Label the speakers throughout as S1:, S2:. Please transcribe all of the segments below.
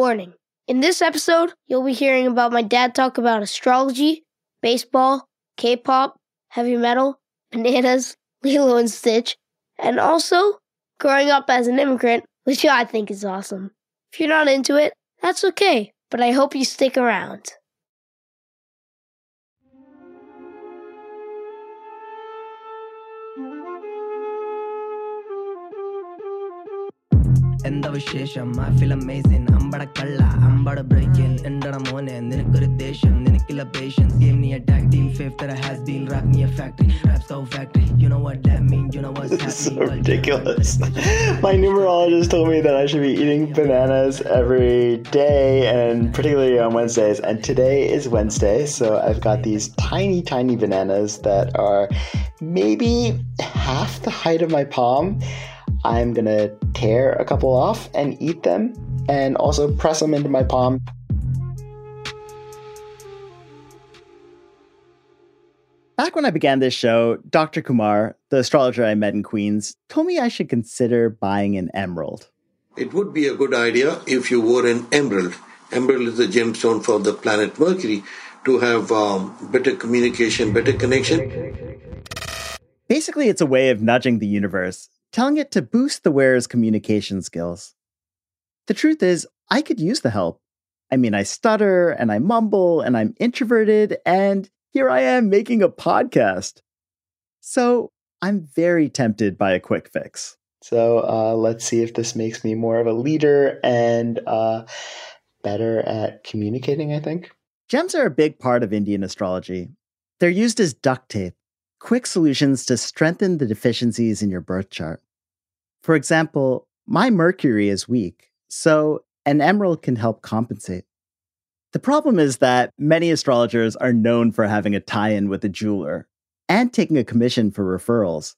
S1: Warning. In this episode, you'll be hearing about my dad talk about astrology, baseball, K pop, heavy metal, bananas, Lilo and Stitch, and also growing up as an immigrant, which I think is awesome. If you're not into it, that's okay, but I hope you stick around.
S2: എന്താ വിശേഷം I feel amazing അമ്പട കള്ള അമ്പട ബ്രേക്കിൻ എണ്ടട മോനെ നിനക്കൊരു ദേഷ്യം നിനക്കില്ല patience game നീ attack team fifth that has been rap me a factory rap so factory you know what that mean you know what's
S3: This is so
S2: happening
S3: ridiculous. My numerologist told me that I should be eating bananas every day and particularly on Wednesdays. And today is Wednesday, so I've got these tiny, tiny bananas that are maybe half the height of my palm. I'm gonna tear a couple off and eat them and also press them into my palm. Back when I began this show, Dr. Kumar, the astrologer I met in Queens, told me I should consider buying an emerald.
S4: It would be a good idea if you wore an emerald. Emerald is a gemstone for the planet Mercury to have um, better communication, better connection.
S3: Basically, it's a way of nudging the universe, telling it to boost the wearer's communication skills. The truth is, I could use the help. I mean, I stutter and I mumble and I'm introverted, and here I am making a podcast. So I'm very tempted by a quick fix. So uh, let's see if this makes me more of a leader and uh, better at communicating, I think. Gems are a big part of Indian astrology. They're used as duct tape, quick solutions to strengthen the deficiencies in your birth chart. For example, my Mercury is weak, so an emerald can help compensate. The problem is that many astrologers are known for having a tie in with a jeweler and taking a commission for referrals,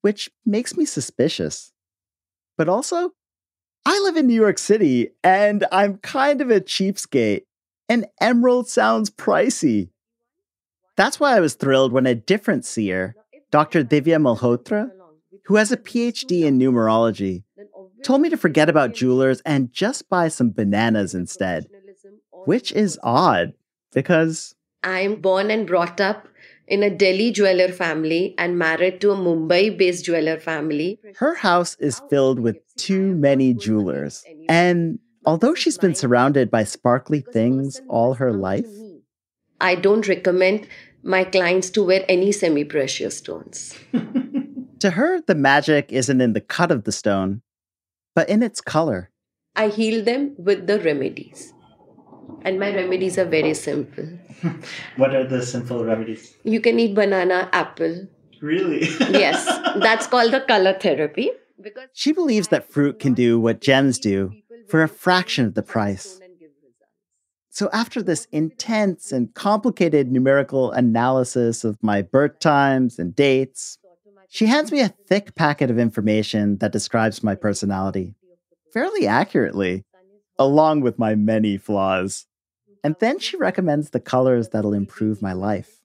S3: which makes me suspicious. But also, I live in New York City and I'm kind of a cheapskate. An emerald sounds pricey. That's why I was thrilled when a different seer, Dr. Divya Malhotra, who has a PhD in numerology, told me to forget about jewelers and just buy some bananas instead. Which is odd because
S5: I'm born and brought up in a Delhi jeweler family and married to a Mumbai based jeweler family.
S3: her house is filled with too many jewelers. And although she's been surrounded by sparkly things all her life,
S5: I don't recommend my clients to wear any semi precious stones.
S3: to her, the magic isn't in the cut of the stone, but in its color.
S5: I heal them with the remedies. And my remedies are very simple.
S3: What are the simple remedies?
S5: You can eat banana, apple.
S3: Really?
S5: Yes, that's called the color therapy. Because
S3: She believes that fruit can do what gems do for a fraction of the price. So, after this intense and complicated numerical analysis of my birth times and dates, she hands me a thick packet of information that describes my personality fairly accurately, along with my many flaws. And then she recommends the colors that'll improve my life.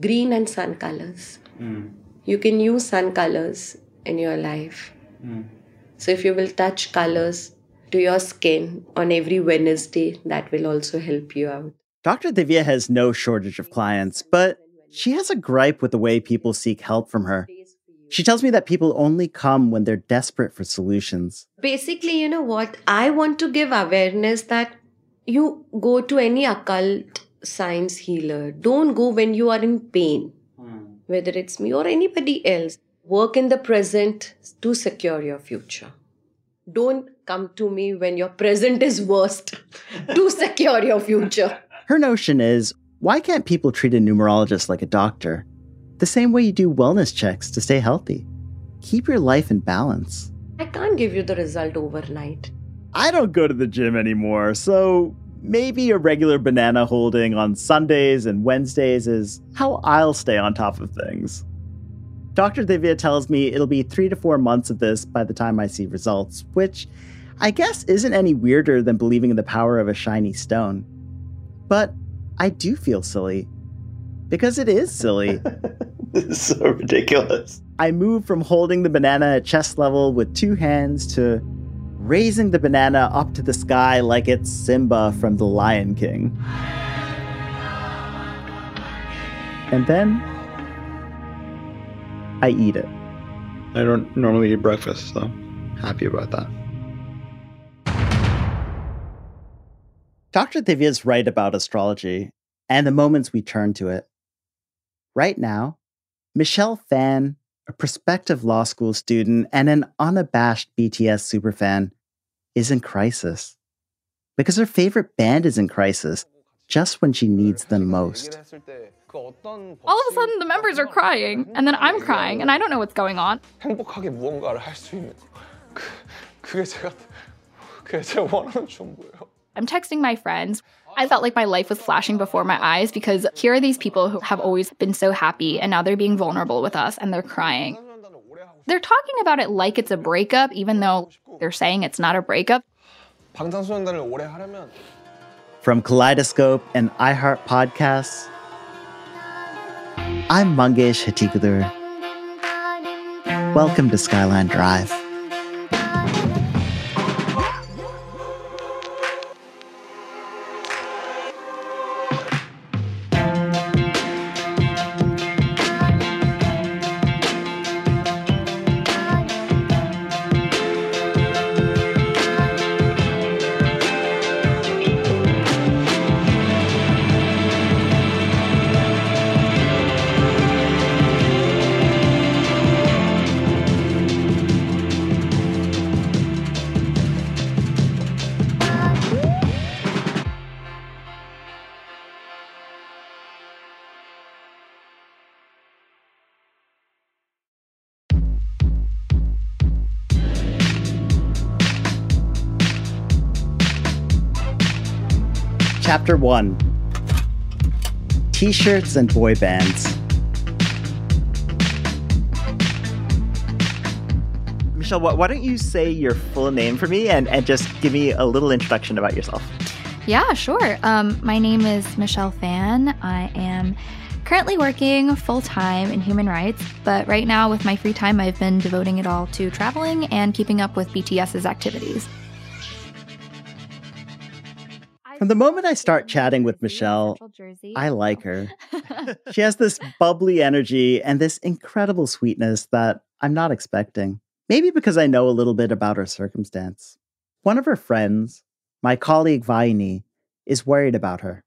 S5: Green and sun colors. Mm. You can use sun colors in your life. Mm. So if you will touch colors to your skin on every Wednesday, that will also help you out.
S3: Dr. Divya has no shortage of clients, but she has a gripe with the way people seek help from her. She tells me that people only come when they're desperate for solutions.
S5: Basically, you know what? I want to give awareness that you go to any occult science healer. Don't go when you are in pain, hmm. whether it's me or anybody else. Work in the present to secure your future. Don't come to me when your present is worst to secure your future.
S3: Her notion is why can't people treat a numerologist like a doctor? the same way you do wellness checks to stay healthy. Keep your life in balance.
S5: I can't give you the result overnight.
S3: I don't go to the gym anymore, so maybe a regular banana holding on Sundays and Wednesdays is how I'll stay on top of things. Dr. Divya tells me it'll be three to four months of this by the time I see results, which I guess isn't any weirder than believing in the power of a shiny stone. But I do feel silly. Because it is silly.
S6: this is so ridiculous.
S3: I move from holding the banana at chest level with two hands to raising the banana up to the sky like it's Simba from The Lion King. And then I eat it.
S6: I don't normally eat breakfast, so happy about that.
S3: Dr. Divya is right about astrology and the moments we turn to it. Right now, Michelle Phan, a prospective law school student and an unabashed BTS superfan, is in crisis because her favorite band is in crisis just when she needs them most.
S7: All of a sudden, the members are crying, and then I'm crying, and I don't know what's going on. I'm texting my friends. I felt like my life was flashing before my eyes because here are these people who have always been so happy and now they're being vulnerable with us and they're crying. They're talking about it like it's a breakup, even though they're saying it's not a breakup. From
S3: Kaleidoscope and iHeart Podcasts, I'm Mangesh Hattikudur. Welcome to Skyline Drive. Chapter 1 T shirts and boy bands. Michelle, why don't you say your full name for me and, and just give me a little introduction about yourself?
S7: Yeah, sure. Um, my name is Michelle Fan. I am currently working full time in human rights, but right now, with my free time, I've been devoting it all to traveling and keeping up with BTS's activities.
S3: From the moment I start chatting with Michelle, I like her. she has this bubbly energy and this incredible sweetness that I'm not expecting. Maybe because I know a little bit about her circumstance. One of her friends, my colleague Vaini, is worried about her.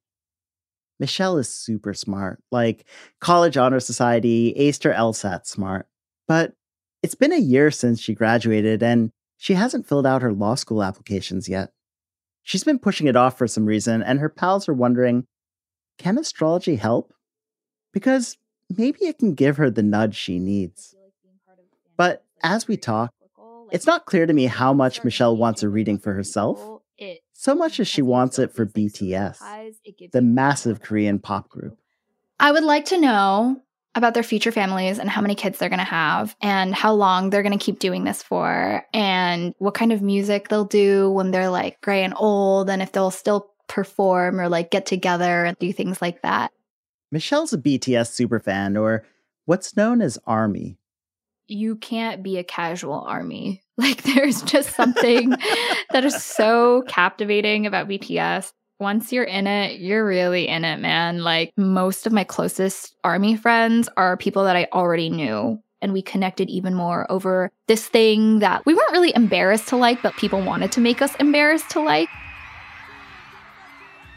S3: Michelle is super smart, like College Honor Society, ASTER LSAT smart. But it's been a year since she graduated and she hasn't filled out her law school applications yet. She's been pushing it off for some reason, and her pals are wondering can astrology help? Because maybe it can give her the nudge she needs. But as we talk, it's not clear to me how much Michelle wants a reading for herself so much as she wants it for BTS, the massive Korean pop group.
S7: I would like to know about their future families and how many kids they're going to have and how long they're going to keep doing this for and what kind of music they'll do when they're like gray and old and if they'll still perform or like get together and do things like that.
S3: Michelle's a BTS superfan or what's known as ARMY.
S7: You can't be a casual ARMY. Like there's just something that is so captivating about BTS once you're in it, you're really in it, man. Like most of my closest army friends are people that I already knew. And we connected even more over this thing that we weren't really embarrassed to like, but people wanted to make us embarrassed to like.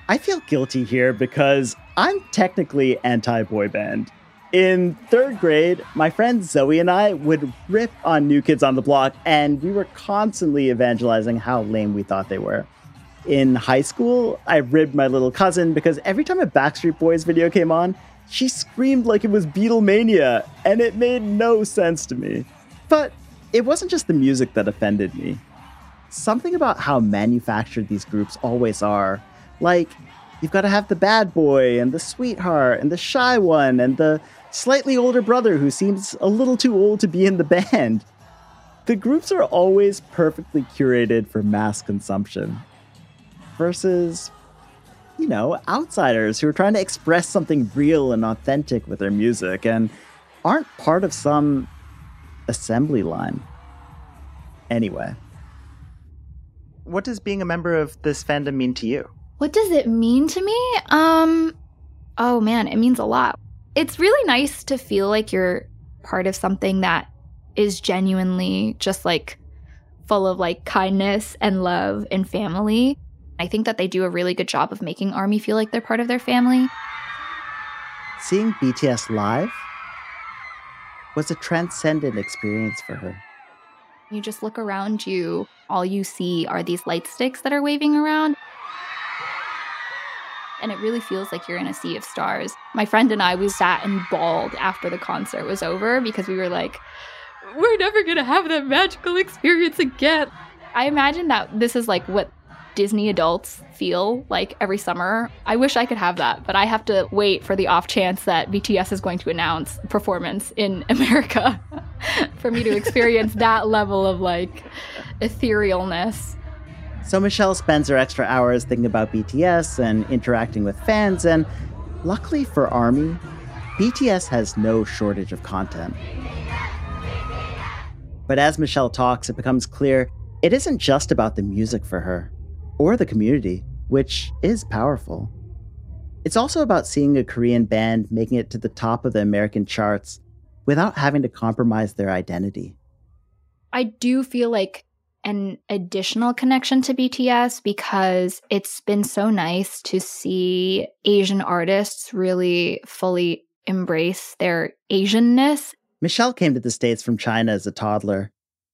S3: I feel guilty here because I'm technically anti boy band. In third grade, my friend Zoe and I would rip on New Kids on the Block, and we were constantly evangelizing how lame we thought they were in high school, I ribbed my little cousin because every time a Backstreet Boys video came on, she screamed like it was Beatlemania, and it made no sense to me. But it wasn't just the music that offended me. Something about how manufactured these groups always are. Like, you've got to have the bad boy, and the sweetheart, and the shy one, and the slightly older brother who seems a little too old to be in the band. The groups are always perfectly curated for mass consumption, versus, you know, outsiders who are trying to express something real and authentic with their music and aren't part of some assembly line. Anyway, what does being a member of this fandom mean to you?
S7: What does it mean to me? Um, oh man, it means a lot. It's really nice to feel like you're part of something that is genuinely just like full of like kindness and love and family. I think that they do a really good job of making Army feel like they're part of their family.
S3: Seeing BTS live was a transcendent experience for her.
S7: You just look around you, all you see are these light sticks that are waving around. And it really feels like you're in a sea of stars. My friend and I, we sat and bawled after the concert was over because we were like, we're never gonna have that magical experience again. I imagine that this is like what Disney adults feel like every summer. I wish I could have that, but I have to wait for the off chance that BTS is going to announce performance in America for me to experience that level of like etherealness.
S3: So Michelle spends her extra hours thinking about BTS and interacting with fans, and luckily for Army, BTS has no shortage of content. But as Michelle talks, it becomes clear it isn't just about the music for her or the community, which is powerful. It's also about seeing a Korean band making it to the top of the American charts without having to compromise their identity.
S7: I do feel like an additional connection to BTS because it's been so nice to see Asian artists really fully embrace their Asianness.
S3: Michelle came to the States from China as a toddler.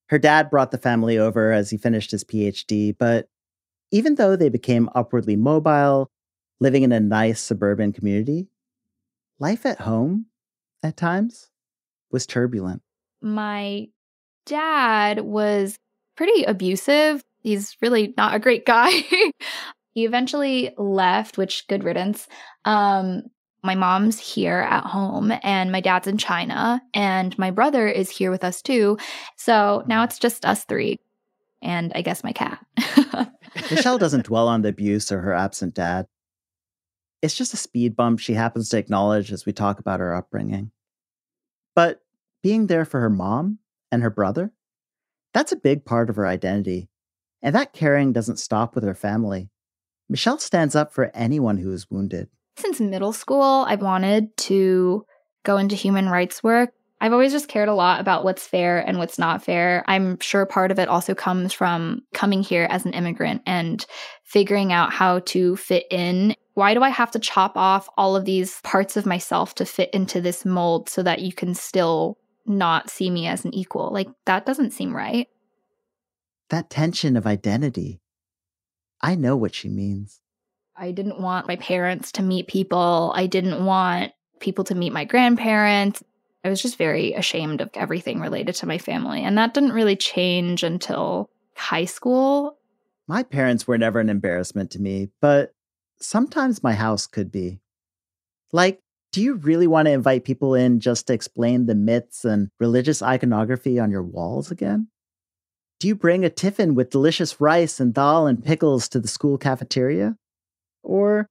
S3: Her dad brought the family over as he finished his PhD, but even though they became upwardly mobile, living in a nice suburban community, life at home, at times, was turbulent.
S7: My dad was pretty abusive. He's really not a great guy. he eventually left, which good riddance. Um, my mom's here at home and my dad's in China and my brother is here with us too. So now it's just us three and I guess my cat.
S3: Michelle doesn't dwell on the abuse or her absent dad. It's just a speed bump she happens to acknowledge as we talk about her upbringing. But being there for her mom and her brother, that's a big part of her identity. And that caring doesn't stop with her family. Michelle stands up for anyone who is wounded.
S7: Since middle school, I've wanted to go into human rights work I've always just cared a lot about what's fair and what's not fair. I'm sure part of it also comes from coming here as an immigrant and figuring out how to fit in. Why do I have to chop off all of these parts of myself to fit into this mold so that you can still not see me as an equal? Like, that doesn't seem right.
S3: That tension of identity. I know what she means.
S7: I didn't want my parents to meet people. I didn't want people to meet my grandparents. I was just very ashamed of everything related to my family. And that didn't really change until high school.
S3: My parents were never an embarrassment to me, but sometimes my house could be. Like, do you really want to invite people in just to explain the myths and religious iconography on your walls again? Do you bring a tiffin with delicious rice and dal and pickles to the school cafeteria? Or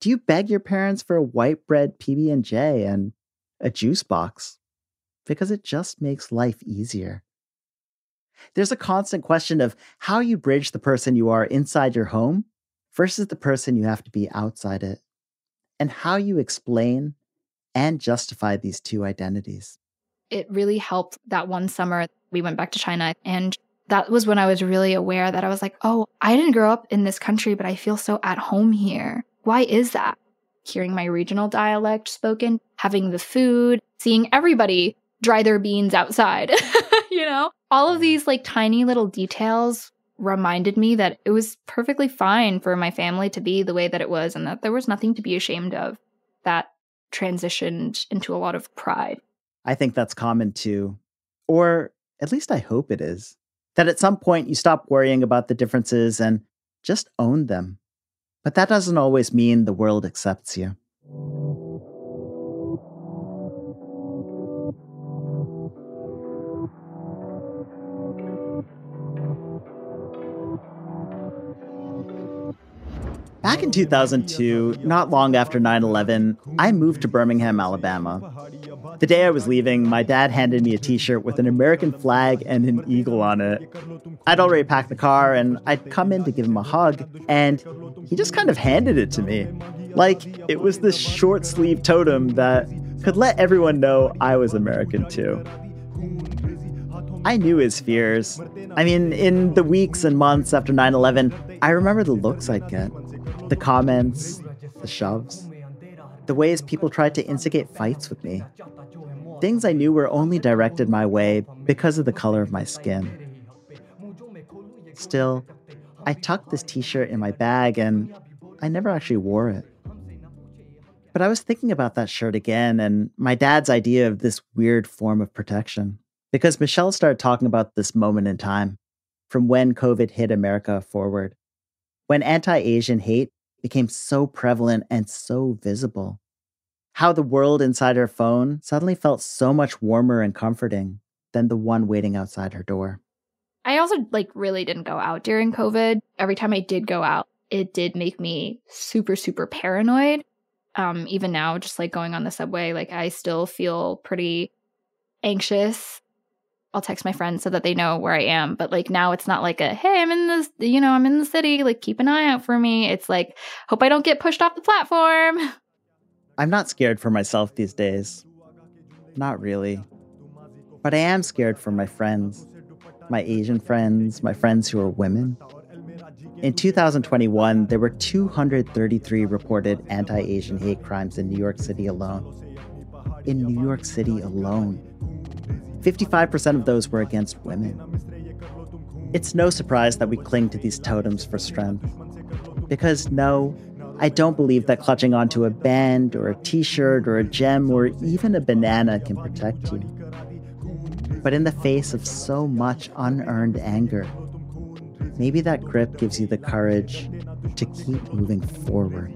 S3: do you beg your parents for a white bread PB&J and a juice box? Because it just makes life easier. There's a constant question of how you bridge the person you are inside your home versus the person you have to be outside it, and how you explain and justify these two identities.
S7: It really helped that one summer we went back to China and that was when I was really aware that I was like, oh, I didn't grow up in this country, but I feel so at home here. Why is that? Hearing my regional dialect spoken, having the food, seeing everybody dry their beans outside, you know? All of these like tiny little details reminded me that it was perfectly fine for my family to be the way that it was and that there was nothing to be ashamed of. That transitioned into a lot of pride.
S3: I think that's common too. Or at least I hope it is. That at some point you stop worrying about the differences and just own them. But that doesn't always mean the world accepts you. Back in 2002, not long after 9 11, I moved to Birmingham, Alabama. The day I was leaving, my dad handed me a t shirt with an American flag and an eagle on it. I'd already packed the car and I'd come in to give him a hug, and he just kind of handed it to me. Like it was this short sleeve totem that could let everyone know I was American too. I knew his fears. I mean, in the weeks and months after 9 11, I remember the looks I'd get, the comments, the shoves, the ways people tried to instigate fights with me. Things I knew were only directed my way because of the color of my skin. Still, I tucked this t shirt in my bag and I never actually wore it. But I was thinking about that shirt again and my dad's idea of this weird form of protection. Because Michelle started talking about this moment in time, from when COVID hit America forward, when anti Asian hate became so prevalent and so visible. How the world inside her phone suddenly felt so much warmer and comforting than the one waiting outside her door.
S7: I also like really didn't go out during COVID. Every time I did go out, it did make me super super paranoid. Um even now just like going on the subway, like I still feel pretty anxious. I'll text my friends so that they know where I am, but like now it's not like a hey, I'm in this, you know, I'm in the city, like keep an eye out for me. It's like hope I don't get pushed off the platform.
S3: I'm not scared for myself these days. Not really. But I am scared for my friends, my Asian friends, my friends who are women. In 2021, there were 233 reported anti Asian hate crimes in New York City alone. In New York City alone. 55% of those were against women. It's no surprise that we cling to these totems for strength. Because no, I don't believe that clutching onto a band or a t shirt or a gem or even a banana can protect you. But in the face of so much unearned anger, maybe that grip gives you the courage to keep moving forward.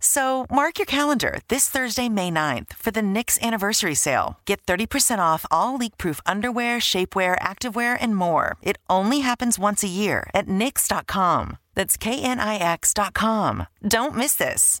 S8: So mark your calendar this Thursday, May 9th for the Knix anniversary sale. Get 30% off all leak-proof underwear, shapewear, activewear, and more. It only happens once a year at Knix.com. That's K-N-I-X.com. Don't miss this.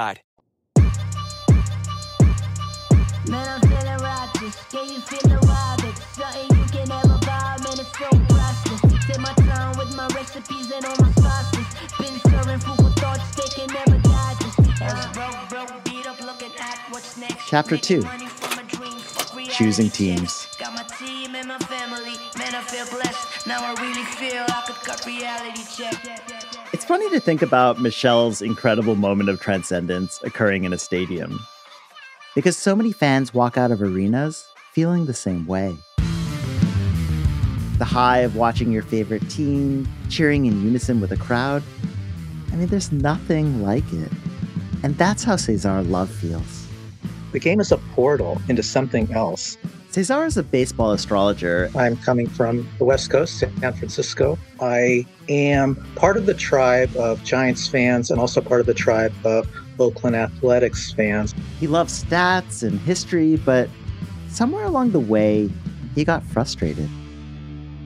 S9: Man, I'm feeling righteous. Yeah, you feeling wild. Something you can never buy, man, it's so priceless. Take my time with my recipes and all my spices. Been serving fruitful thoughts, they can never digest.
S3: Broke, broke, beat up, looking at what's next. Chapter 2 Choosing Teams. Got my team and my family. Man, I feel blessed. Now I really feel I could cut reality check. It's funny to think about Michelle's incredible moment of transcendence occurring in a stadium because so many fans walk out of arenas feeling the same way. The high of watching your favorite team, cheering in unison with a crowd. I mean, there's nothing like it. And that's how Cesar Love feels.
S10: The game is a portal into something else.
S3: Cesar is a baseball astrologer.
S10: I'm coming from the West Coast, San Francisco. I am part of the tribe of Giants fans and also part of the tribe of Oakland Athletics fans.
S3: He loves stats and history, but somewhere along the way, he got frustrated.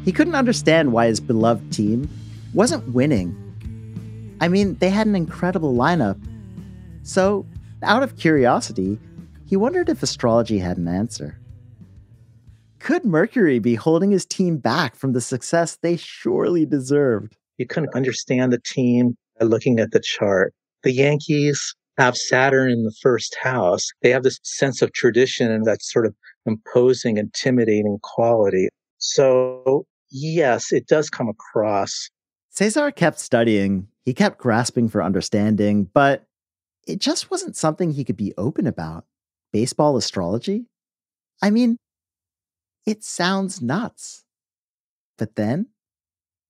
S3: He couldn't understand why his beloved team wasn't winning. I mean, they had an incredible lineup. So, out of curiosity, he wondered if astrology had an answer. Could Mercury be holding his team back from the success they surely deserved?
S10: You couldn't understand the team by looking at the chart. The Yankees have Saturn in the first house. They have this sense of tradition and that sort of imposing, intimidating quality. So, yes, it does come across.
S3: Cesar kept studying, he kept grasping for understanding, but it just wasn't something he could be open about. Baseball astrology? I mean, it sounds nuts. But then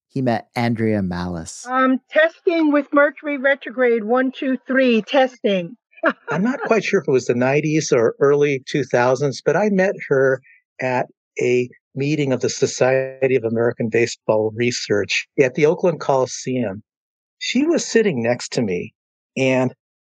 S3: he met Andrea Mallis.
S11: Um, testing with Mercury retrograde, one, two, three, testing.
S10: I'm not quite sure if it was the 90s or early 2000s, but I met her at a meeting of the Society of American Baseball Research at the Oakland Coliseum. She was sitting next to me and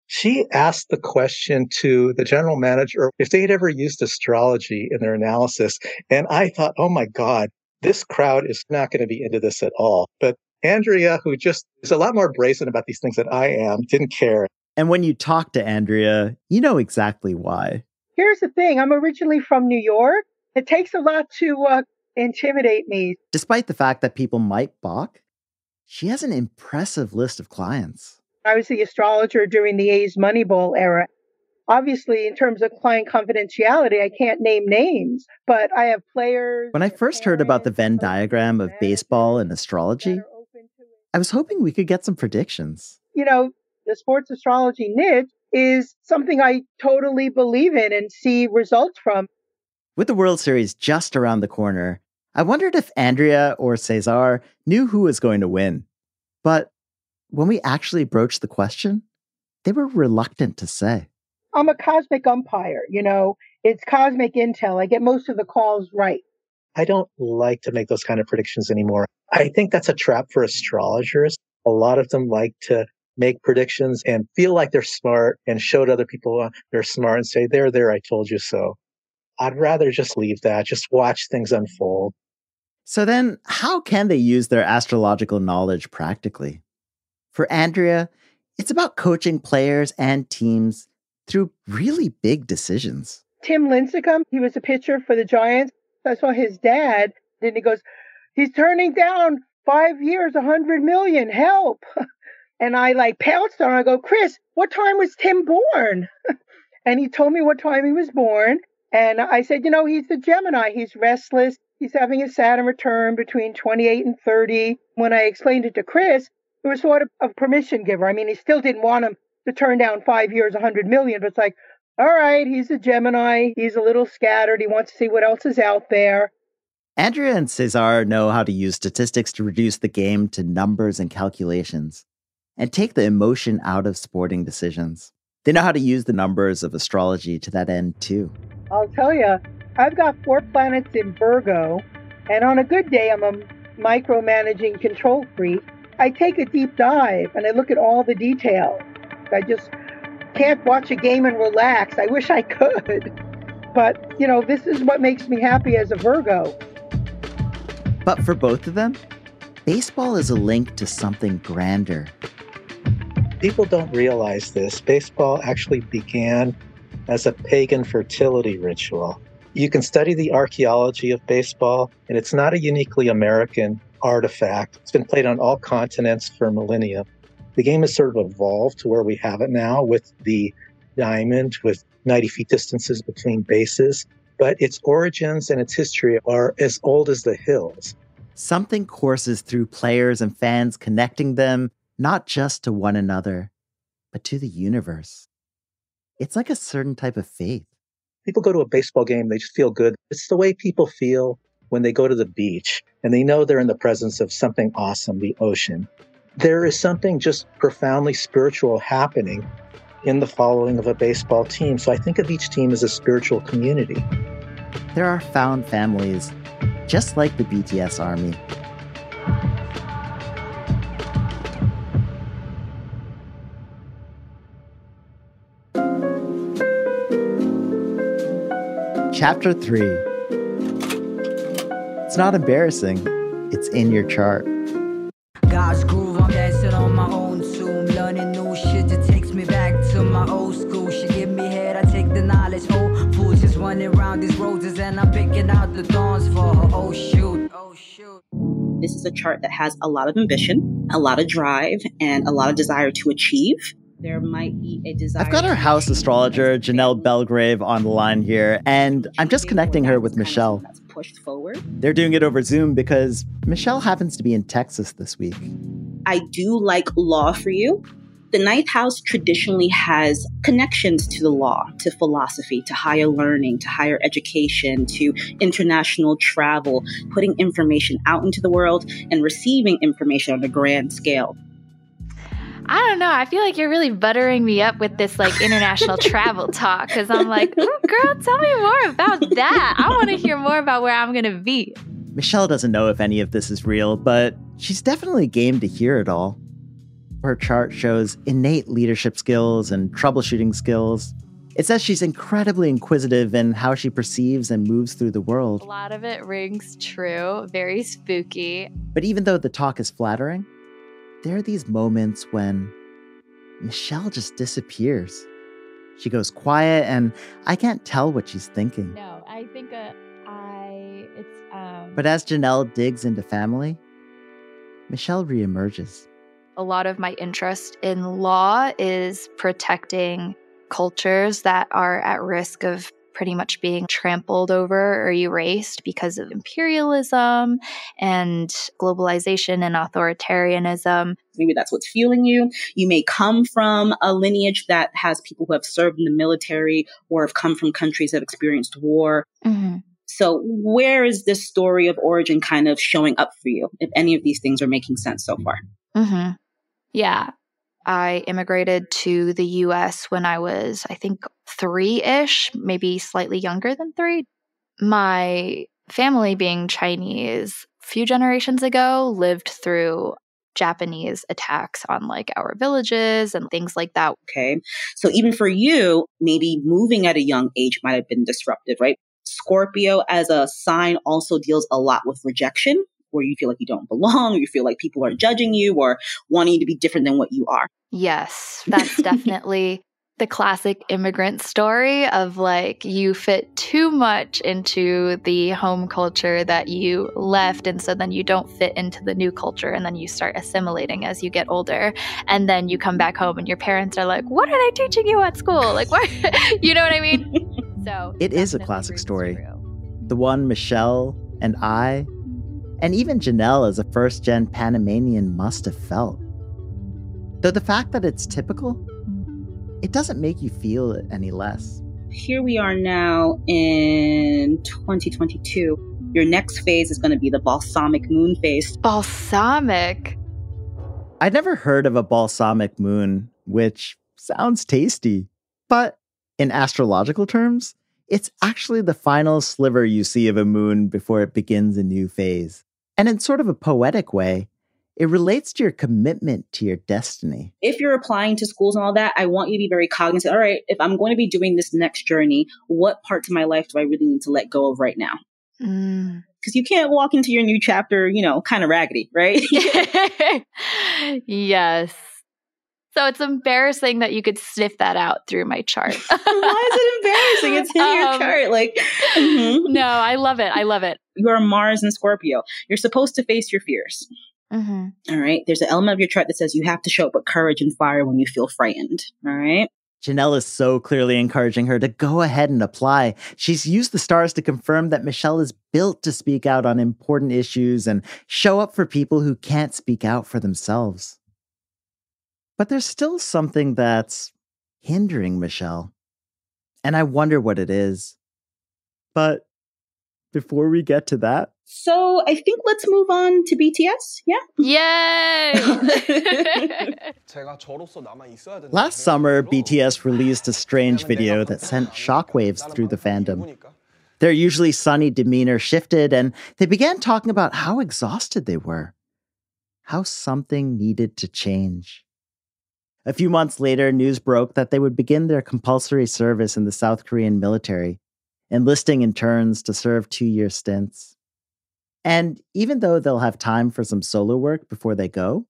S10: she asked the question to the general manager if they had ever used astrology in their analysis. And I thought, oh my God, this crowd is not going to be into this at all. But Andrea, who just is a lot more brazen about these things than I am, didn't care.
S3: And when you talk to Andrea, you know exactly why.
S11: Here's the thing I'm originally from New York. It takes a lot to uh, intimidate me.
S3: Despite the fact that people might balk, she has an impressive list of clients.
S11: I was the astrologer during the A's Moneyball era. Obviously, in terms of client confidentiality, I can't name names, but I have players.
S3: When I first heard about the Venn diagram of baseball and astrology, I was hoping we could get some predictions.
S11: You know, the sports astrology niche is something I totally believe in and see results from.
S3: With the World Series just around the corner, I wondered if Andrea or Cesar knew who was going to win. But when we actually broached the question, they were reluctant to say.
S11: I'm a cosmic umpire, you know, it's cosmic intel. I get most of the calls right.
S10: I don't like to make those kind of predictions anymore. I think that's a trap for astrologers. A lot of them like to make predictions and feel like they're smart and show to other people uh, they're smart and say, there, there, I told you so. I'd rather just leave that, just watch things unfold.
S3: So then, how can they use their astrological knowledge practically? For Andrea, it's about coaching players and teams through really big decisions.
S11: Tim Lincecum, he was a pitcher for the Giants. I saw his dad, and he goes, he's turning down five years, a hundred million, help. And I like pounced on him. I go, Chris, what time was Tim born? and he told me what time he was born. And I said, you know, he's the Gemini. He's restless. He's having a Saturn return between 28 and 30. When I explained it to Chris, it was sort of a permission giver. I mean, he still didn't want him to turn down five years, a 100 million, but it's like, all right, he's a Gemini. He's a little scattered. He wants to see what else is out there.
S3: Andrea and Cesar know how to use statistics to reduce the game to numbers and calculations and take the emotion out of sporting decisions. They know how to use the numbers of astrology to that end, too.
S11: I'll tell you, I've got four planets in Virgo, and on a good day, I'm a micromanaging control freak. I take a deep dive and I look at all the details. I just can't watch a game and relax. I wish I could. But, you know, this is what makes me happy as a Virgo.
S3: But for both of them, baseball is a link to something grander.
S10: People don't realize this. Baseball actually began as a pagan fertility ritual. You can study the archaeology of baseball, and it's not a uniquely American artifact. It's been played on all continents for millennia. The game has sort of evolved to where we have it now with the diamond, with 90 feet distances between bases. But its origins and its history are as old as the hills.
S3: Something courses through players and fans, connecting them not just to one another, but to the universe. It's like a certain type of faith.
S10: People go to a baseball game, they just feel good. It's the way people feel when they go to the beach and they know they're in the presence of something awesome, the ocean. There is something just profoundly spiritual happening in the following of a baseball team. So I think of each team as a spiritual community.
S3: There are found families, just like the BTS Army. Chapter 3 It's not embarrassing, it's in your chart.
S12: God's groove, I'm dancing on my own tune. Learning new shit, it takes me back to my old school. She give me head, I take the knowledge. Oh, fools just running around these roses, and I'm picking out the thorns for her. Oh, shoot. Oh, shoot.
S13: This is a chart that has a lot of ambition, a lot of drive, and a lot of desire to achieve there might be a desire.
S3: I've got our house astrologer, Janelle Belgrave, on the line here, and I'm just connecting her with Michelle.
S13: Pushed forward.
S3: They're doing it over Zoom because Michelle happens to be in Texas this week.
S13: I do like law for you. The ninth house traditionally has connections to the law, to philosophy, to higher learning, to higher education, to international travel, putting information out into the world and receiving information on a grand scale.
S7: I don't know. I feel like you're really buttering me up with this like international travel talk because I'm like, oh, girl, tell me more about that. I want to hear more about where I'm going to be.
S3: Michelle doesn't know if any of this is real, but she's definitely game to hear it all. Her chart shows innate leadership skills and troubleshooting skills. It says she's incredibly inquisitive in how she perceives and moves through the world.
S7: A lot of it rings true, very spooky.
S3: But even though the talk is flattering, there are these moments when Michelle just disappears. She goes quiet, and I can't tell what she's thinking.
S7: No, I think uh, I it's um.
S3: But as Janelle digs into family, Michelle reemerges.
S7: A lot of my interest in law is protecting cultures that are at risk of pretty much being trampled over or erased because of imperialism and globalization and authoritarianism.
S13: Maybe that's what's fueling you. You may come from a lineage that has people who have served in the military or have come from countries that have experienced war.
S7: Mm-hmm.
S13: So, where is this story of origin kind of showing up for you, if any of these things are making sense so far?
S7: Mm-hmm. Yeah. I immigrated to the US when I was, I think, three ish, maybe slightly younger than three. My family, being Chinese, a few generations ago, lived through Japanese attacks on like our villages and things like that.
S13: Okay. So even for you, maybe moving at a young age might have been disruptive, right? Scorpio as a sign also deals a lot with rejection, where you feel like you don't belong, or you feel like people are judging you or wanting you to be different than what you are.
S7: Yes, that's definitely the classic immigrant story of like you fit too much into the home culture that you left and so then you don't fit into the new culture and then you start assimilating as you get older and then you come back home and your parents are like what are they teaching you at school like what you know what i mean so
S3: It is a classic story. The one Michelle and I, and even Janelle as a first gen Panamanian must have felt. Though the fact that it's typical, it doesn't make you feel it any less.
S13: Here we are now in 2022. Your next phase is going to be the balsamic moon phase.
S7: Balsamic?
S3: I'd never heard of a balsamic moon, which sounds tasty. But in astrological terms, it's actually the final sliver you see of a moon before it begins a new phase. And in sort of a poetic way, it relates to your commitment to your destiny.
S13: If you're applying to schools and all that, I want you to be very cognizant. All right, if I'm going to be doing this next journey, what parts of my life do I really need to let go of right now?
S7: Mm.
S13: Because you can't walk into your new chapter, you know, kind of raggedy, right?
S7: yes. So it's embarrassing that you could sniff that out through my chart.
S13: Why is it embarrassing? It's in your
S7: Um,
S13: chart. Like, mhm.
S7: No, I love it. I love it.
S13: you're Mars and Scorpio. You're supposed to face your fears.
S7: Mm-hmm.
S13: All right. There's an element of your chart that says you have to show up with courage and fire when you feel frightened. All right.
S3: Janelle is so clearly encouraging her to go ahead and apply. She's used the stars to confirm that Michelle is built to speak out on important issues and show up for people who can't speak out for themselves. But there's still something that's hindering Michelle. And I wonder what it is. But before we get to that,
S13: So I think let's move on to BTS. Yeah.
S7: Yay!
S3: last summer, BTS released a strange video that sent shockwaves through the fandom. Their usually sunny demeanor shifted, and they began talking about how exhausted they were, how something needed to change. A few months later, news broke that they would begin their compulsory service in the South Korean military, enlisting in turns to serve two year stints. And even though they'll have time for some solo work before they go,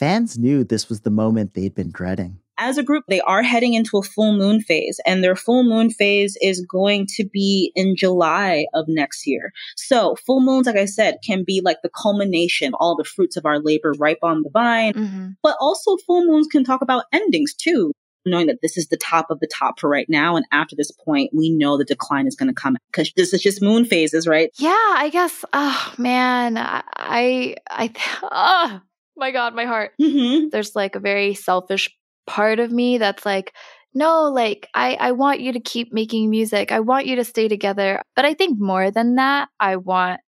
S3: fans knew this was the moment they'd been dreading.
S13: As a group, they are heading into a full moon phase, and their full moon phase is going to be in July of next year. So, full moons, like I said, can be like the culmination, all the fruits of our labor ripe on the vine.
S7: Mm-hmm.
S13: But also, full moons can talk about endings too, knowing that this is the top of the top for right now. And after this point, we know the decline is going to come because this is just moon phases, right?
S7: Yeah, I guess. Oh man, I, I, oh my god, my heart.
S13: Mm-hmm.
S7: There's like a very selfish part of me that's like, no, like I, I want you to keep making music. I want you to stay together. But I think more than that, I want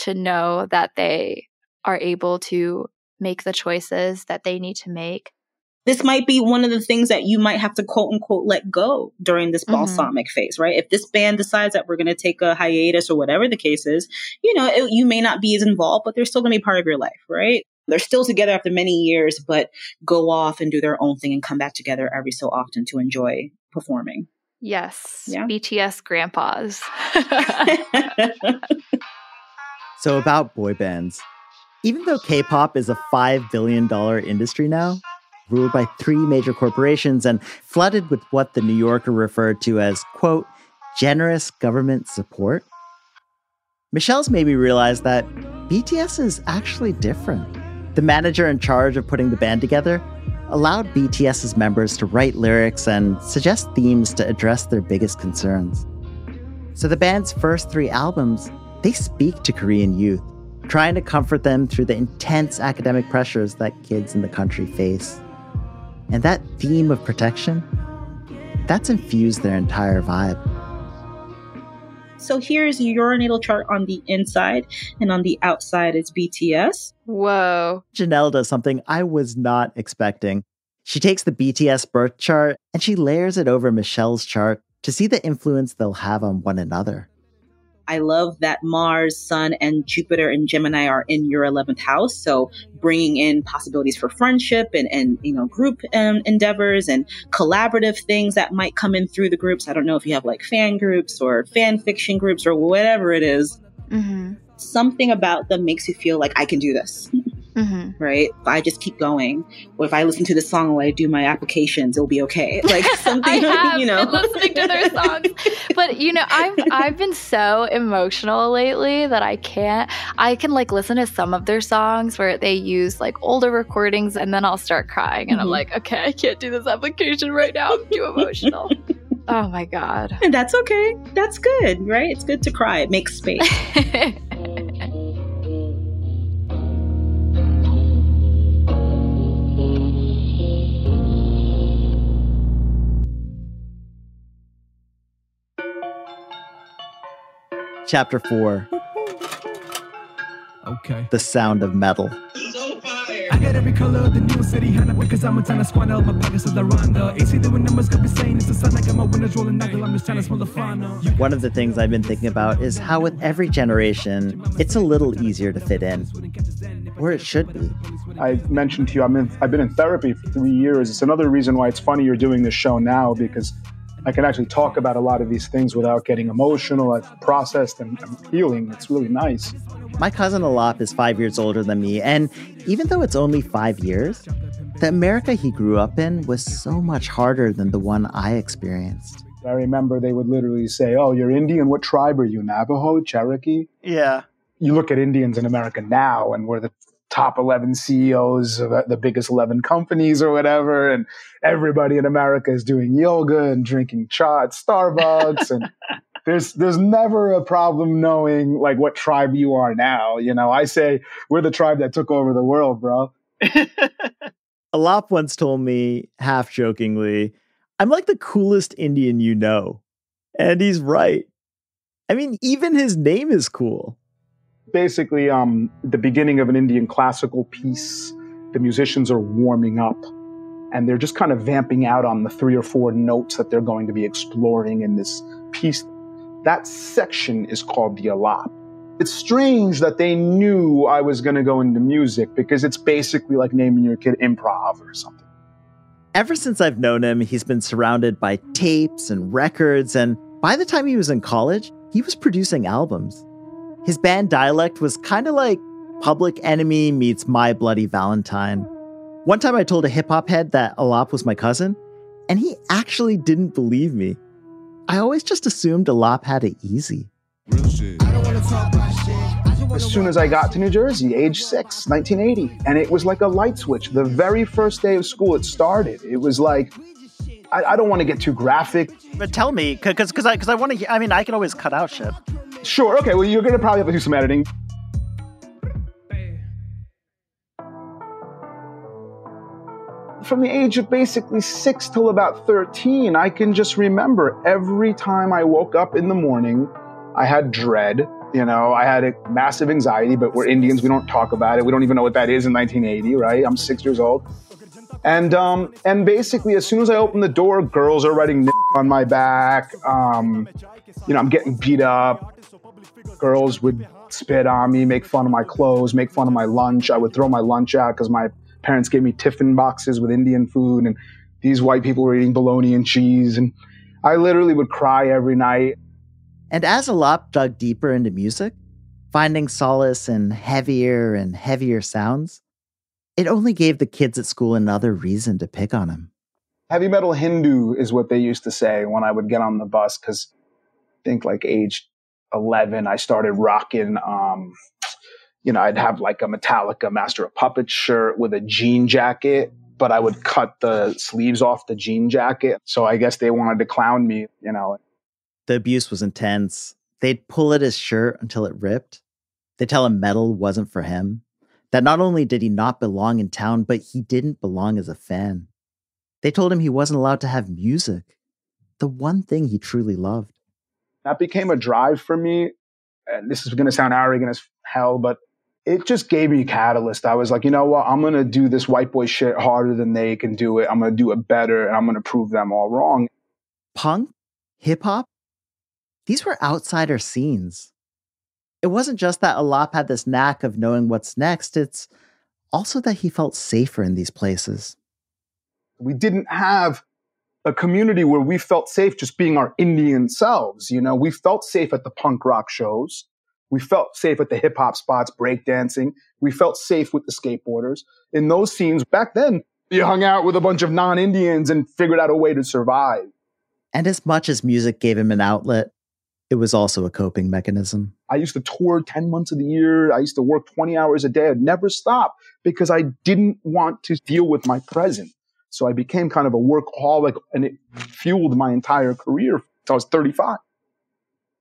S7: to know that they are able to make the choices that they need to make.
S13: This might be one of the things that you might have to quote unquote let go during this
S7: Mhm.
S13: balsamic phase, right? If this band decides that we're going to take a hiatus or whatever the case is, you know, it, you may not be as involved, but they're still going to be part of your life, right? They're still together after many years, but go off and do their own thing and come back together every so often to enjoy performing.
S7: Yes.
S13: Yeah.
S7: BTS grandpas.
S3: So, about boy bands. Even though K pop is a $5 billion industry now, ruled by three major corporations and flooded with what the New Yorker referred to as, quote, generous government support, Michelle's made me realize that BTS is actually different. The manager in charge of putting the band together allowed BTS's members to write lyrics and suggest themes to address their biggest concerns. So the band's first three albums, they speak to Korean youth, trying to comfort them through the intense academic pressures that kids in the country face. And that theme of protection, that's infused their entire vibe.
S13: So here's your natal chart on the inside, and on the outside is BTS.
S7: Whoa.
S3: Janelle does something I was not expecting. She takes the BTS birth chart and she layers it over Michelle's chart to see the influence they'll have on one another.
S13: I love that Mars, Sun, and Jupiter and Gemini are in your 11th house. So bringing in possibilities for friendship and, and you know, group um, endeavors and collaborative things that might come in through the groups. I don't know if you have like fan groups or fan fiction groups or whatever it is.
S7: Mm-hmm.
S13: Something about them makes you feel like I can do this.
S7: Mm-hmm.
S13: Right? If I just keep going, or if I listen to the song while I do my applications, it'll be okay. Like something, you know.
S7: listening to their songs, but you know, I've I've been so emotional lately that I can't. I can like listen to some of their songs where they use like older recordings, and then I'll start crying, and I'm
S13: Mhm.
S7: like, okay, I can't do this application right now. I'm too emotional. oh my god.
S13: And that's okay. That's good, right? It's good to cry. It makes space.
S3: Chapter 4
S14: Okay.
S3: The Sound of Metal.
S14: I got every color of the new city, Hannah, because I'm a ton of squander. My pockets are the ronda. AC doing numbers, got me saying it's the sun. I got my windows rolling knuckle. I'm just trying to smell the fauna.
S3: One of the things I've been thinking about is how, with every generation, it's a little easier to fit in. Or it should be.
S15: I mentioned to you, I'm in, I've been in therapy for three years. It's another reason why it's funny you're doing this show now because I can actually talk about a lot of these things without getting emotional. I've processed and I'm healing. It's really nice.
S3: My cousin Alap is five years older than me, and even though it's only five years, the America he grew up in was so much harder than the one I experienced.
S15: I remember they would literally say, Oh, you're Indian. What tribe are you? Navajo? Cherokee?
S3: Yeah.
S15: You look at Indians in America now, and we're the top 11 CEOs of uh, the biggest 11 companies or whatever. And everybody in America is doing yoga and drinking cha at Starbucks. and there's, there's never a problem knowing like what tribe you are now. You know, I say we're the tribe that took over the world, bro.
S3: Alap once told me, half jokingly, I'm like the coolest Indian you know. And he's right. I mean, even his name is cool.
S15: Basically um, the beginning of an Indian classical piece. The musicians are warming up and they're just kind of vamping out on the three or four notes that they're going to be exploring in this piece. That section is called the alap. It's strange that they knew I was going to go into music because it's basically like naming your kid improv or something.
S3: Ever since I've known him, he's been surrounded by tapes and records, and by the time he was in college, he was producing albums. His band Dälek was kind of like Public Enemy meets My Bloody Valentine. One time I told a hip hop head that Alap was my cousin, and he actually didn't believe me. I always just assumed Alap had it easy.
S15: As soon as I got to New Jersey, age six, 1980, and it was like a light switch. The very first day of school, it started. It was like, I, I don't want to get too graphic.
S16: But tell me, because because I because I want to. I mean, I can always cut out shit.
S15: Sure, okay, well, you're going to probably have to do some editing. From the age of basically six till about 13, I can just remember every time I woke up in the morning, I had dread. You know, I had a massive anxiety, but we're Indians. We don't talk about it. We don't even know what that is in 1980, right? I'm six years old. And um, and basically, as soon as I open the door, girls are writing on my back. Um, you know, I'm getting beat up. Girls would spit on me, make fun of my clothes, make fun of my lunch. I would throw my lunch out because my parents gave me tiffin boxes with Indian food, and these white people were eating bologna and cheese. And I literally would cry every night.
S3: And as Alap dug deeper into music, finding solace in heavier and heavier sounds, it only gave the kids at school another reason to pick on him.
S15: Heavy metal Hindu is what they used to say when I would get on the bus because I think like age 11, I started rocking, um, you know, I'd have like a Metallica Master of Puppets shirt with a jean jacket, but I would cut the sleeves off the jean jacket. So I guess they wanted to clown me, you know.
S3: The abuse was intense. They'd pull at his shirt until it ripped. They'd tell him metal wasn't for him. That not only did he not belong in town, but he didn't belong as a fan. They told him he wasn't allowed to have music, the one thing he truly loved.
S15: That became a drive for me. And this is going to sound arrogant as hell, but it just gave me a catalyst. I was like, you know what? I'm going to do this white boy shit harder than they can do it. I'm going to do it better and I'm going to prove them all wrong.
S3: Punk, hip hop, these were outsider scenes. It wasn't just that Alap had this knack of knowing what's next, it's also that he felt safer in these places.
S15: We didn't have a community where we felt safe just being our Indian selves. You know, we felt safe at the punk rock shows. We felt safe at the hip hop spots, breakdancing. We felt safe with the skateboarders. In those scenes back then, you hung out with a bunch of non Indians and figured out a way to survive.
S3: And as much as music gave him an outlet, it was also a coping mechanism.
S15: I used to tour 10 months of the year. I used to work 20 hours a day. I'd never stop because I didn't want to deal with my present. So I became kind of a workaholic and it fueled my entire career until I was 35.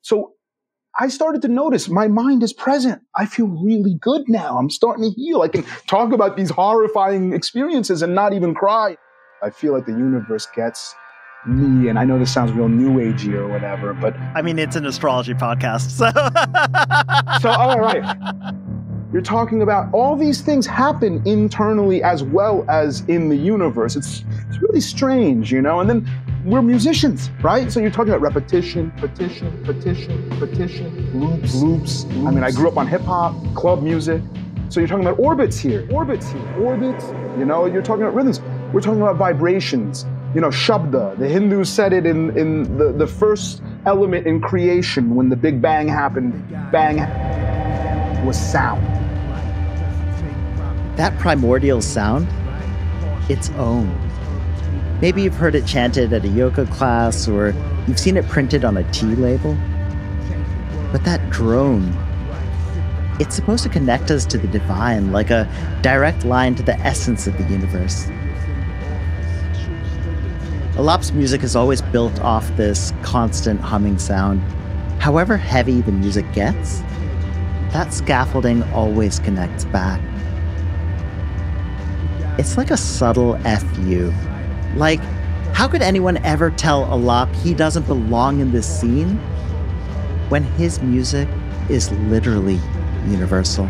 S15: So I started to notice my mind is present. I feel really good now. I'm starting to heal. I can talk about these horrifying experiences and not even cry. I feel like the universe gets me, and I know this sounds real new agey or whatever, but
S17: I mean, it's an astrology podcast, so.
S15: so, all right. You're talking about all these things happen internally as well as in the universe. It's, it's really strange, you know? And then we're musicians, right? So you're talking about repetition, petition, petition, petition, loops, loops. I mean, I grew up on hip hop, club music. So you're talking about orbits here, orbits here, orbits. You know, you're talking about rhythms. We're talking about vibrations. You know, Shabda. The Hindus said it in, in the, the first element in creation when the Big Bang happened. Bang was sound.
S3: That primordial sound, its Om. Maybe you've heard it chanted at a yoga class or you've seen it printed on a tea label. But that drone, it's supposed to connect us to the divine like a direct line to the essence of the universe. Alap's music is always built off this constant humming sound. However heavy the music gets, that scaffolding always connects back. It's like a subtle FU. Like, how could anyone ever tell Alap he doesn't belong in this scene when his music is literally universal?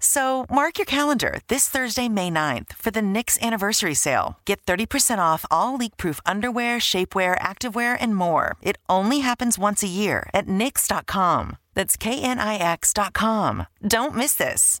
S8: So mark your calendar this Thursday, May 9th for the Knix anniversary sale. Get 30% off all leak-proof underwear, shapewear, activewear, and more. It only happens once a year at Knix.com. That's K-N-I-X.com. Don't miss this.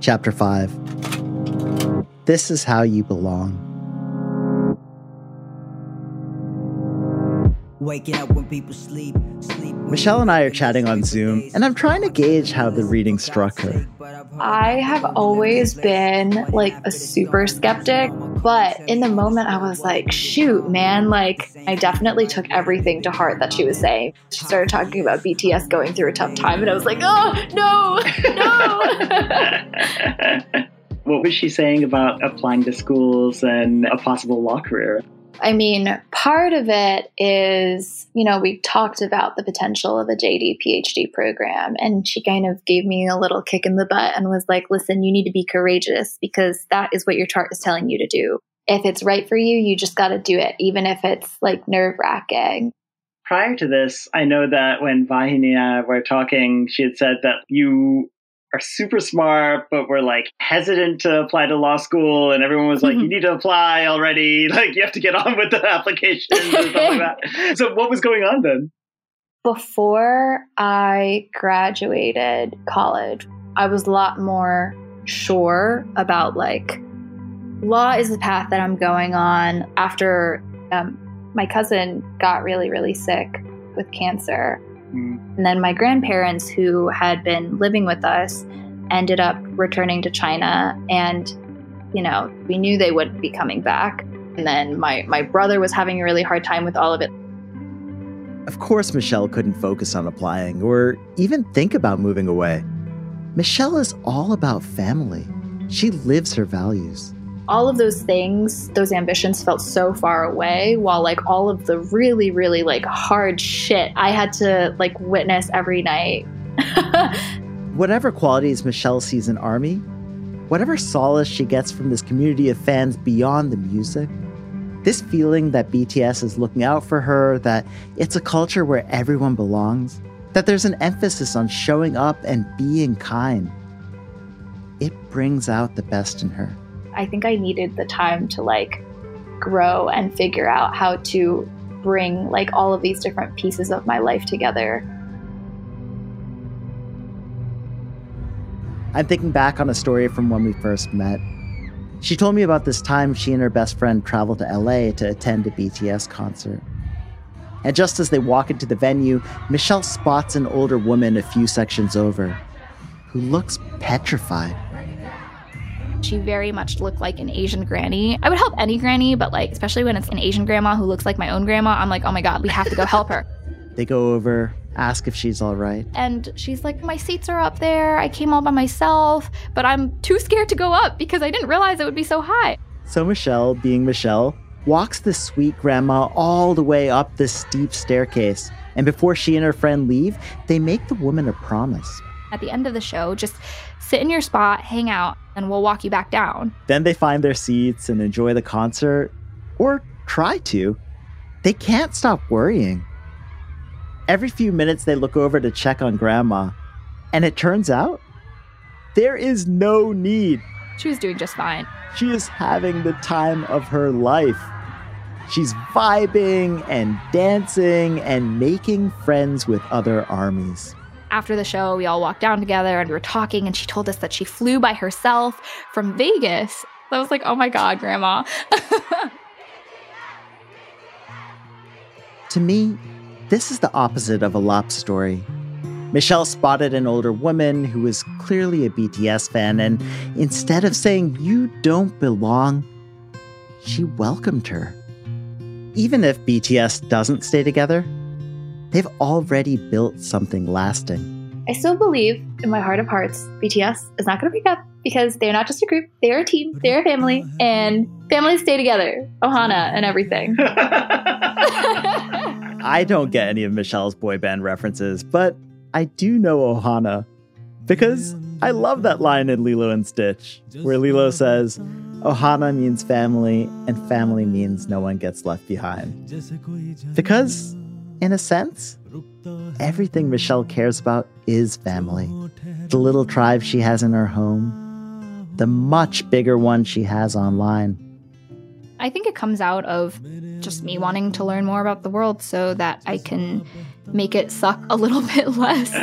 S3: Chapter 5 This is How You Belong.
S12: Waking up when people sleep, sleep.
S3: Michelle and I are chatting on Zoom, and I'm trying to gauge how the reading struck her.
S7: I have always been like a super skeptic. But in the moment, I was like, shoot, man, like, I definitely took everything to heart that she was saying. She started talking about BTS going through a tough time, and I was like, oh, no, no.
S18: what was she saying about applying to schools and a possible law career?
S7: I mean, part of it is, you know, we talked about the potential of a JD PhD program, and she kind of gave me a little kick in the butt and was like, listen, you need to be courageous because that is what your chart is telling you to do. If it's right for you, you just got to do it, even if it's like nerve wracking.
S18: Prior to this, I know that when Vahini and I were talking, she had said that you are super smart, but were like hesitant to apply to law school, and everyone was like, "You need to apply already! Like you have to get on with the application. and like that." So, what was going on then?
S7: Before I graduated college, I was a lot more sure about like law is the path that I'm going on. After um, my cousin got really, really sick with cancer and then my grandparents, who had been living with us, ended up returning to China. And, you know, we knew they wouldn't be coming back. And then my, my brother was having a really hard time with all of it.
S3: Of course, Michelle couldn't focus on applying or even think about moving away. Michelle is all about family. She lives her values
S7: all of those things, those ambitions felt so far away while like all of the really, really like hard shit I had to like witness every night.
S3: whatever qualities Michelle sees in Army, whatever solace she gets from this community of fans beyond the music, this feeling that BTS is looking out for her, that it's a culture where everyone belongs, that there's an emphasis on showing up and being kind, it brings out the best in her.
S7: I think I needed the time to like grow and figure out how to bring like all of these different pieces of my life together.
S3: I'm thinking back on a story from when we first met. She told me about this time she and her best friend traveled to LA to attend a BTS concert. And just as they walk into the venue, Michelle spots an older woman a few sections over who looks petrified.
S7: She very much looked like an Asian granny. I would help any granny, but like, especially when it's an Asian grandma who looks like my own grandma, I'm like, oh my God, we have to go help her.
S3: they go over, ask if she's all right.
S7: And she's like, my seats are up there. I came all by myself, but I'm too scared to go up because I didn't realize it would be so high.
S3: So Michelle, being Michelle, walks the sweet grandma all the way up this steep staircase. And before she and her friend leave, they make the woman a promise.
S7: At the end of the show, just sit in your spot, hang out, and we'll walk you back down.
S3: Then they find their seats and enjoy the concert, or try to. They can't stop worrying. Every few minutes, they look over to check on Grandma, and it turns out there is no need.
S7: She was doing just fine.
S3: She is having the time of her life. She's vibing and dancing and making friends with other armies
S7: after the show, we all walked down together and we were talking, and she told us that she flew by herself from Vegas. I was like, oh my God, Grandma.
S3: to me, this is the opposite of Alap story. Michelle spotted an older woman who was clearly a BTS fan, and instead of saying, You don't belong, she welcomed her. Even if BTS doesn't stay together, they've already built something lasting.
S7: I still believe in my heart of hearts, BTS is not going to break up because they're not just a group, they're a team, they're a family, and families stay together. Ohana and everything.
S3: I don't get any of Michelle's boy band references, but I do know Ohana because I love that line in Lilo and Stitch where Lilo says, Ohana means family, and family means no one gets left behind. Because in a sense, everything Michelle cares about is family. The little tribe she has in her home, the much bigger one she has online.
S7: I think it comes out of just me wanting to learn more about the world so that I can make it suck a little bit less.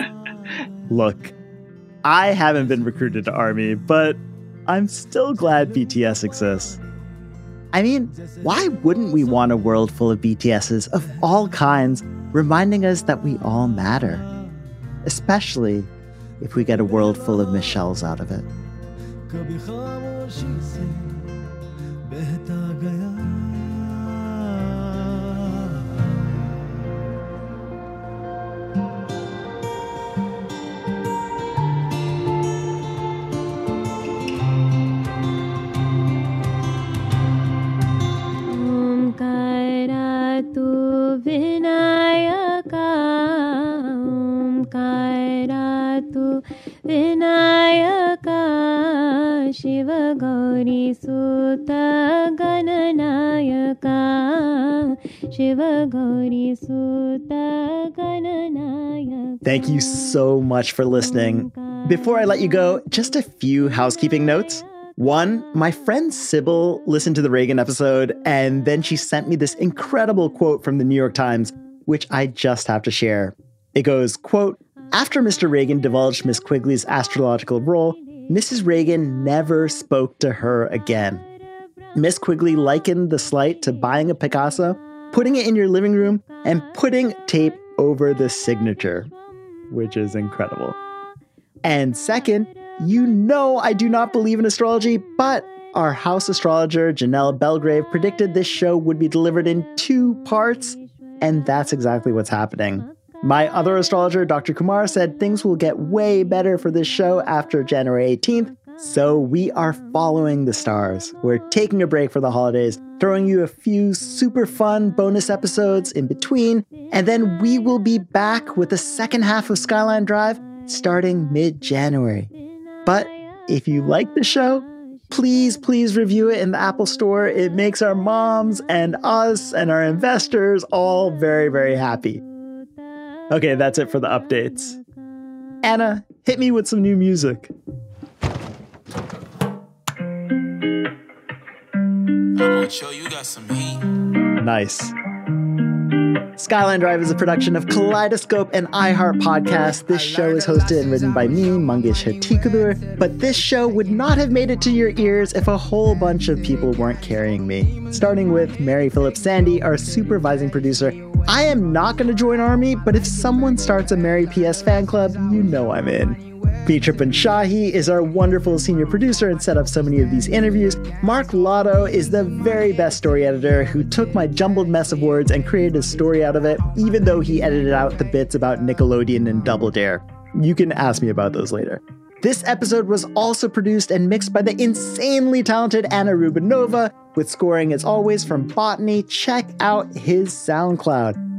S3: Look, I haven't been recruited to Army, but I'm still glad BTS exists. I mean, why wouldn't we want a world full of BTSs of all kinds reminding us that we all matter? Especially if we get a world full of Michelles out of it. Thank you so much for listening. Before I let you go, just a few housekeeping notes. One, my friend Sybil listened to the Reagan episode, and then she sent me this incredible quote from the New York Times, which I just have to share. It goes, quote, after Mr. Reagan divulged Miss Quigley's astrological role, Mrs. Reagan never spoke to her again. Miss Quigley likened the slight to buying a Picasso, putting it in your living room, and putting tape over the signature, which is incredible. And second, you know I do not believe in astrology, but our house astrologer, Janelle Belgrave, predicted this show would be delivered in two parts, and that's exactly what's happening. My other astrologer, Dr. Kumar, said things will get way better for this show after January 18th, so we are following the stars. We're taking a break for the holidays, throwing you a few super fun bonus episodes in between, and then we will be back with the second half of Skyline Drive starting mid January. But if you like the show, please, please review it in the Apple Store. It makes our moms and us and our investors all very, very happy. Okay, that's it for the updates. Anna, hit me with some new music. Nice. Skyline Drive is a production of Kaleidoscope and iHeart Podcast. This show is hosted and written by me, Mangesh Hattikudur. But this show would not have made it to your ears if a whole bunch of people weren't carrying me. Starting with Mary Phillips Sandy, our supervising producer. I am not going to join Army, but if someone starts a Mary PS fan club, you know I'm in. Feature Shahi is our wonderful senior producer and set up so many of these interviews. Mark Lotto is the very best story editor who took my jumbled mess of words and created a story out of it, even though he edited out the bits about Nickelodeon and Double Dare. You can ask me about those later. This episode was also produced and mixed by the insanely talented Anna Rubinova, with scoring as always from Botany. Check out his SoundCloud.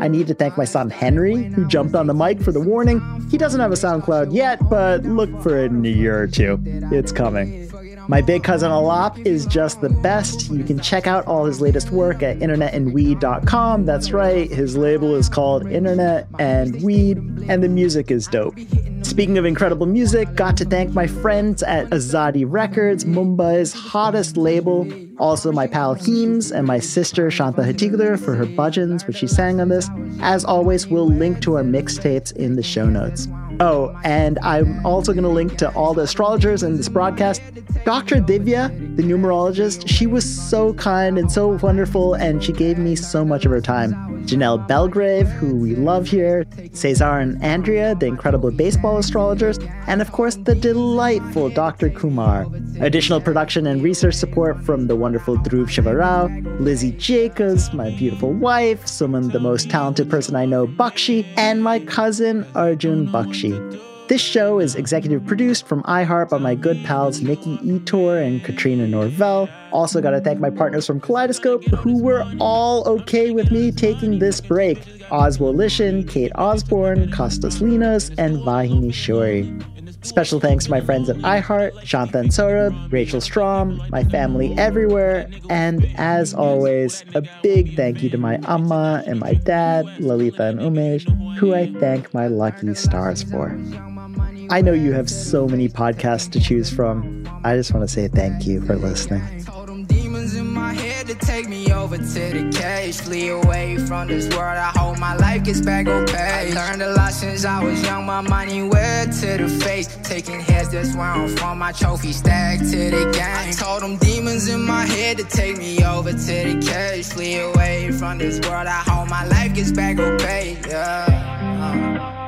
S3: I need to thank my son Henry, who jumped on the mic for the warning. He doesn't have a SoundCloud yet, but look for it in a year or two. It's coming. My big cousin Alap is just the best. You can check out all his latest work at internetandweed.com. That's right, his label is called Internet and Weed, and the music is dope. Speaking of incredible music, got to thank my friends at Azadi Records, Mumbai's hottest label. Also, my pal Heems and my sister Shanta Hattikudur for her bhajans, which she sang on this. As always, we'll link to our mixtapes in the show notes. Oh, and I'm also going to link to all the astrologers in this broadcast. Dr. Divya, the numerologist, she was so kind and so wonderful, and she gave me so much of her time. Janelle Belgrave, who we love here, Cesar and Andrea, the incredible baseball astrologers, and of course the delightful Dr. Kumar. Additional production and research support from the wonderful Dhruv Shivarao, Lizzie Jacobs, my beautiful wife, someone the most talented person I know, Bakshi, and my cousin Arjun Bakshi. This show is executive produced from iHeart by my good pals Nikki Ettore and Katrina Norvell. Also, got to thank my partners from Kaleidoscope who were all okay with me taking this break Oz Woloshyn, Kate Osborne, Costas Linos, and Vahini Shori. Special thanks to my friends at iHeart, Shanthan Saurabh, Rachel Strom, my family everywhere, and as always, a big thank you to my amma and my dad, Lalita and Umesh, who I thank my lucky stars for. I know you have so many podcasts to choose from. I just want to say thank you for listening.
S19: Demons in my head to take me over to the cage. Flee away from this world. I hope my life gets back page. Learned a lot since I was young. My money went to the face. Taking heads, that's where I'm from. My trophy stacked to the game. I told them demons in my head to take me over to the cage. Flee away from this world. I hope my life gets back page. Yeah.